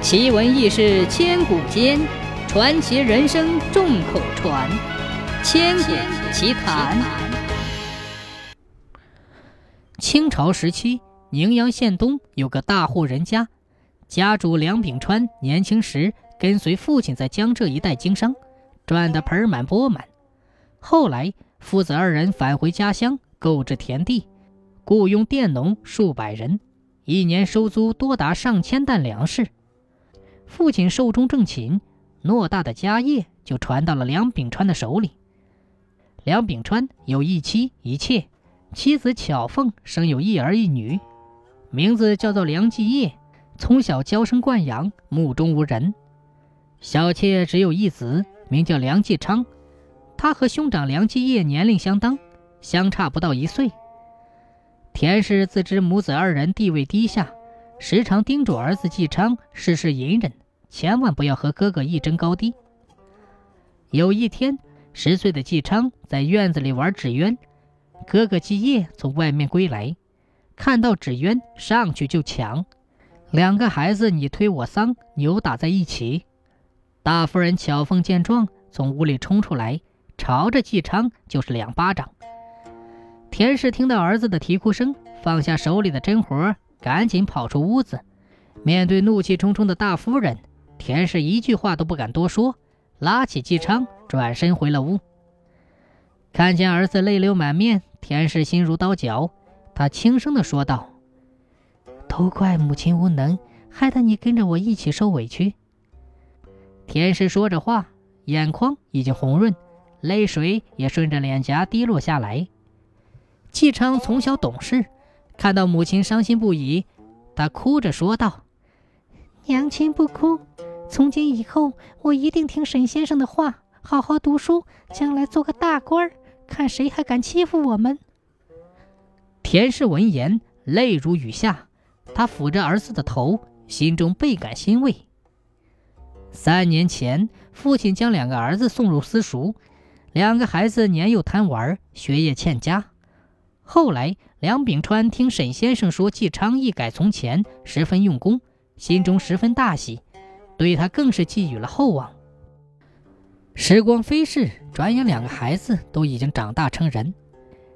奇闻异事千古间，传奇人生众口传。千古奇谈。清朝时期，宁阳县东有个大户人家，家主梁秉川年轻时跟随父亲在江浙一带经商，赚得盆满钵满。后来，父子二人返回家乡，购置田地，雇佣佃农数百人，一年收租多达上千担粮食。父亲寿终正寝，偌大的家业就传到了梁秉川的手里。梁秉川有一妻一妾，妻子巧凤生有一儿一女，名字叫做梁继业，从小娇生惯养，目中无人。小妾只有一子，名叫梁继昌，他和兄长梁继业年龄相当，相差不到一岁。田氏自知母子二人地位低下。时常叮嘱儿子季昌事事隐忍，千万不要和哥哥一争高低。有一天，十岁的季昌在院子里玩纸鸢，哥哥季业从外面归来，看到纸鸢上去就抢，两个孩子你推我搡，扭打在一起。大夫人巧凤见状，从屋里冲出来，朝着季昌就是两巴掌。田氏听到儿子的啼哭声，放下手里的针活。赶紧跑出屋子，面对怒气冲冲的大夫人，田氏一句话都不敢多说，拉起季昌转身回了屋。看见儿子泪流满面，田氏心如刀绞，他轻声地说道：“都怪母亲无能，害得你跟着我一起受委屈。”田氏说着话，眼眶已经红润，泪水也顺着脸颊滴落下来。季昌从小懂事。看到母亲伤心不已，他哭着说道：“娘亲不哭，从今以后我一定听沈先生的话，好好读书，将来做个大官儿，看谁还敢欺负我们。”田氏闻言，泪如雨下，他抚着儿子的头，心中倍感欣慰。三年前，父亲将两个儿子送入私塾，两个孩子年幼贪玩，学业欠佳。后来，梁秉川听沈先生说季昌一改从前，十分用功，心中十分大喜，对他更是寄予了厚望。时光飞逝，转眼两个孩子都已经长大成人。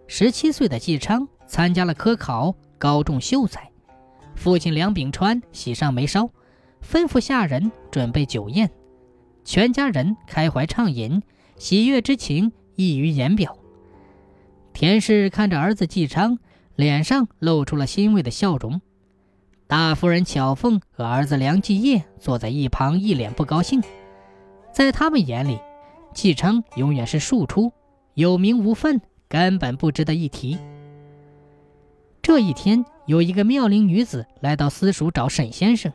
十七岁的季昌参加了科考，高中秀才。父亲梁秉川喜上眉梢，吩咐下人准备酒宴，全家人开怀畅饮，喜悦之情溢于言表。田氏看着儿子季昌，脸上露出了欣慰的笑容。大夫人巧凤和儿子梁继业坐在一旁，一脸不高兴。在他们眼里，季昌永远是庶出，有名无分，根本不值得一提。这一天，有一个妙龄女子来到私塾找沈先生。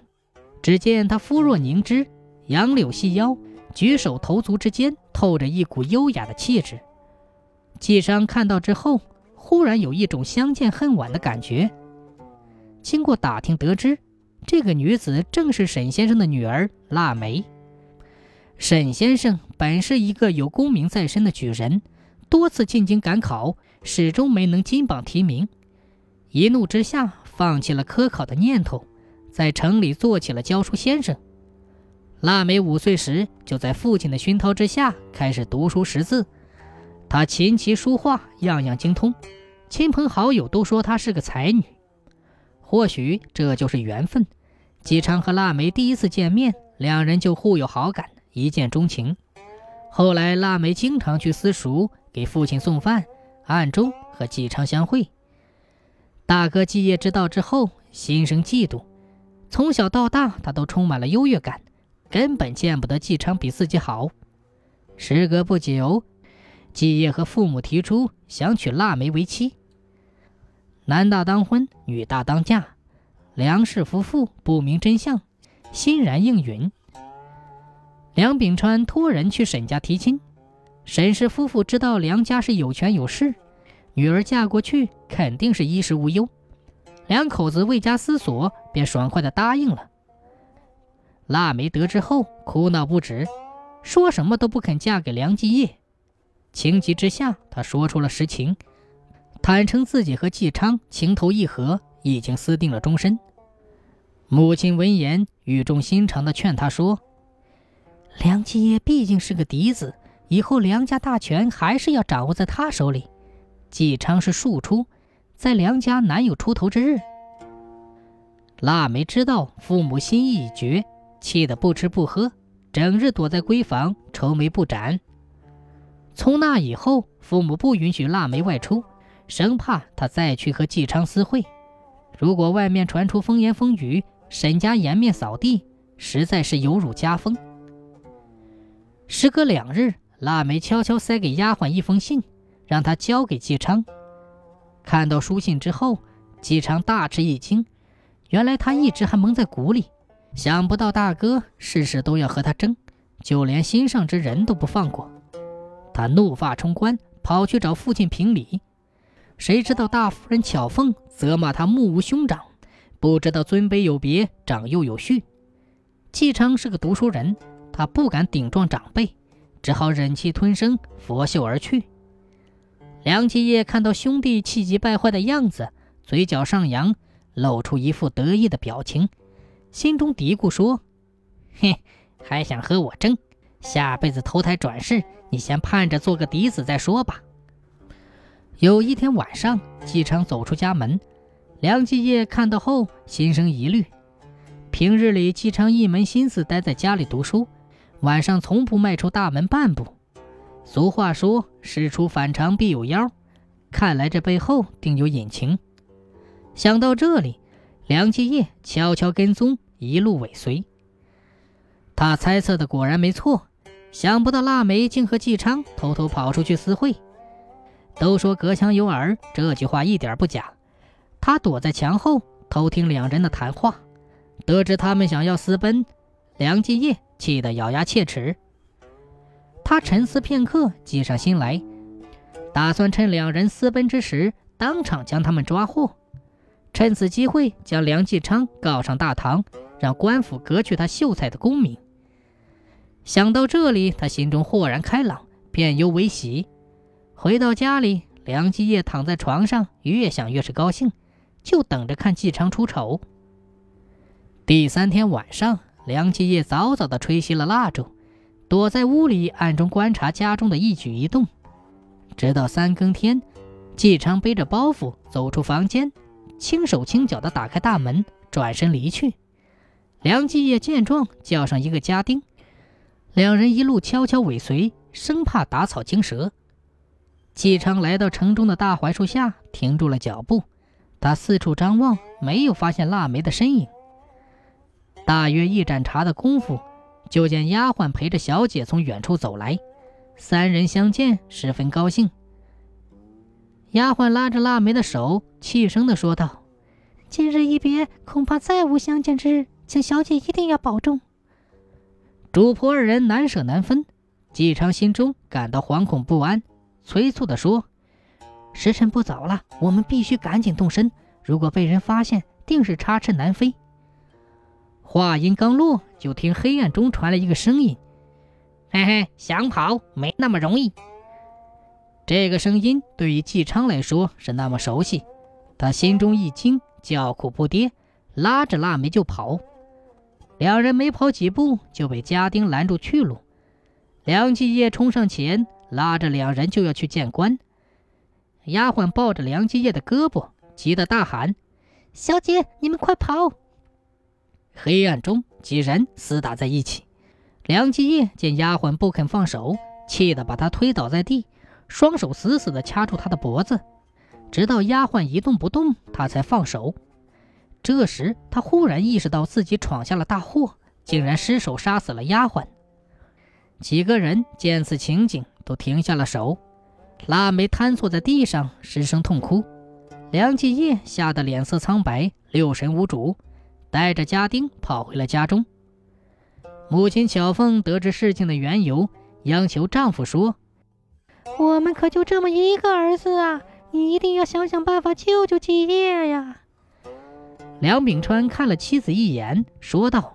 只见她肤若凝脂，杨柳细腰，举手投足之间透着一股优雅的气质。季商看到之后，忽然有一种相见恨晚的感觉。经过打听得知，这个女子正是沈先生的女儿腊梅。沈先生本是一个有功名在身的举人，多次进京赶考，始终没能金榜题名。一怒之下，放弃了科考的念头，在城里做起了教书先生。腊梅五岁时，就在父亲的熏陶之下开始读书识字。她琴棋书画样样精通，亲朋好友都说她是个才女。或许这就是缘分。季昌和腊梅第一次见面，两人就互有好感，一见钟情。后来，腊梅经常去私塾给父亲送饭，暗中和季昌相会。大哥季业知道之后，心生嫉妒。从小到大，他都充满了优越感，根本见不得季昌比自己好。时隔不久。季业和父母提出想娶腊梅为妻。男大当婚，女大当嫁。梁氏夫妇不明真相，欣然应允。梁秉川托人去沈家提亲。沈氏夫妇知道梁家是有权有势，女儿嫁过去肯定是衣食无忧。两口子未加思索，便爽快地答应了。腊梅得知后哭闹不止，说什么都不肯嫁给梁继业。情急之下，他说出了实情，坦诚自己和纪昌情投意合，已经私定了终身。母亲闻言，语重心长地劝他说：“梁继业毕竟是个嫡子，以后梁家大权还是要掌握在他手里。纪昌是庶出，在梁家难有出头之日。”腊梅知道父母心意已决，气得不吃不喝，整日躲在闺房愁眉不展。从那以后，父母不允许腊梅外出，生怕她再去和纪昌私会。如果外面传出风言风语，沈家颜面扫地，实在是有辱家风。时隔两日，腊梅悄悄塞给丫鬟一封信，让她交给纪昌。看到书信之后，纪昌大吃一惊。原来他一直还蒙在鼓里，想不到大哥事事都要和他争，就连心上之人都不放过。他怒发冲冠，跑去找父亲评理。谁知道大夫人巧凤责骂他目无兄长，不知道尊卑有别，长幼有序。季昌是个读书人，他不敢顶撞长辈，只好忍气吞声，拂袖而去。梁继业看到兄弟气急败坏的样子，嘴角上扬。露出一副得意的表情，心中嘀咕说：“嘿，还想和我争？下辈子投胎转世，你先盼着做个嫡子再说吧。”有一天晚上，季昌走出家门，梁继业看到后心生疑虑。平日里，季昌一门心思待在家里读书，晚上从不迈出大门半步。俗话说：“事出反常必有妖。”看来这背后定有隐情。想到这里，梁继业悄悄跟踪，一路尾随。他猜测的果然没错，想不到腊梅竟和纪昌偷偷跑出去私会。都说隔墙有耳，这句话一点不假。他躲在墙后偷听两人的谈话，得知他们想要私奔，梁继业气得咬牙切齿。他沉思片刻，计上心来，打算趁两人私奔之时，当场将他们抓获。趁此机会，将梁继昌告上大堂，让官府革去他秀才的功名。想到这里，他心中豁然开朗，便忧为喜。回到家里，梁继业躺在床上，越想越是高兴，就等着看继昌出丑。第三天晚上，梁继业早早地吹熄了蜡烛，躲在屋里暗中观察家中的一举一动，直到三更天，继昌背着包袱走出房间。轻手轻脚地打开大门，转身离去。梁继业见状，叫上一个家丁，两人一路悄悄尾随，生怕打草惊蛇。季昌来到城中的大槐树下，停住了脚步。他四处张望，没有发现腊梅的身影。大约一盏茶的功夫，就见丫鬟陪着小姐从远处走来，三人相见，十分高兴。丫鬟拉着腊梅的手，气声地说道：“今日一别，恐怕再无相见之日，请小姐一定要保重。”主仆二人难舍难分，季昌心中感到惶恐不安，催促地说：“时辰不早了，我们必须赶紧动身，如果被人发现，定是插翅难飞。”话音刚落，就听黑暗中传来一个声音：“嘿嘿，想跑没那么容易。”这个声音对于季昌来说是那么熟悉，他心中一惊，叫苦不迭，拉着腊梅就跑。两人没跑几步，就被家丁拦住去路。梁继业冲上前，拉着两人就要去见官。丫鬟抱着梁继业的胳膊，急得大喊：“小姐，你们快跑！”黑暗中，几人厮打在一起。梁继业见丫鬟不肯放手，气得把她推倒在地。双手死死地掐住他的脖子，直到丫鬟一动不动，他才放手。这时，他忽然意识到自己闯下了大祸，竟然失手杀死了丫鬟。几个人见此情景，都停下了手。腊梅瘫坐在地上，失声痛哭。梁继业吓得脸色苍白，六神无主，带着家丁跑回了家中。母亲巧凤得知事情的缘由，央求丈夫说。我们可就这么一个儿子啊！你一定要想想办法救救继业呀！梁秉川看了妻子一眼，说道：“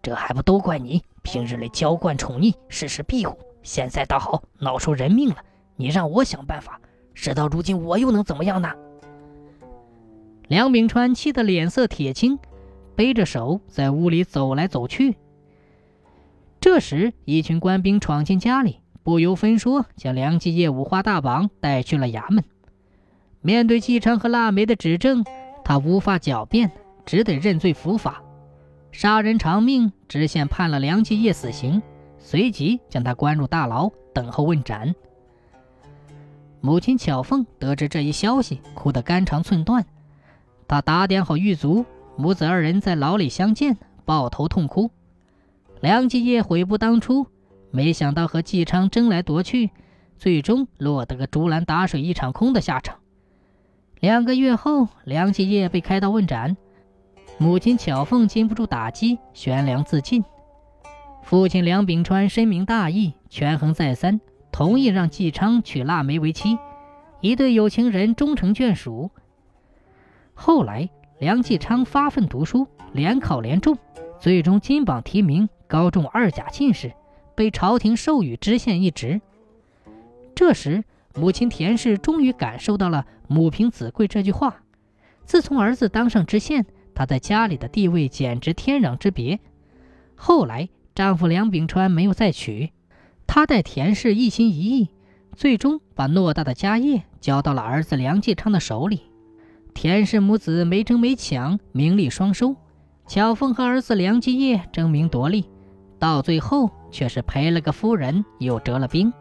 这还不都怪你平日里娇惯宠溺，事事庇护，现在倒好，闹出人命了。你让我想办法，事到如今，我又能怎么样呢？”梁秉川气得脸色铁青，背着手在屋里走来走去。这时，一群官兵闯进家里，不由分说将梁继业五花大绑带去了衙门。面对季昌和腊梅的指证，他无法狡辩，只得认罪伏法。杀人偿命，知县判了梁继业死刑，随即将他关入大牢，等候问斩。母亲巧凤得知这一消息，哭得肝肠寸断。她打点好狱卒，母子二人在牢里相见，抱头痛哭。梁继业悔不当初，没想到和纪昌争来夺去，最终落得个竹篮打水一场空的下场。两个月后，梁继业被开刀问斩，母亲巧凤经不住打击，悬梁自尽。父亲梁秉川深明大义，权衡再三，同意让季昌娶腊梅为妻，一对有情人终成眷属。后来，梁继昌发奋读书，连考连中，最终金榜题名。高中二甲进士，被朝廷授予知县一职。这时，母亲田氏终于感受到了“母凭子贵”这句话。自从儿子当上知县，她在家里的地位简直天壤之别。后来，丈夫梁秉川没有再娶，她待田氏一心一意，最终把偌大的家业交到了儿子梁继昌的手里。田氏母子没争没抢，名利双收。巧凤和儿子梁继业争名夺利。到最后，却是赔了个夫人，又折了兵。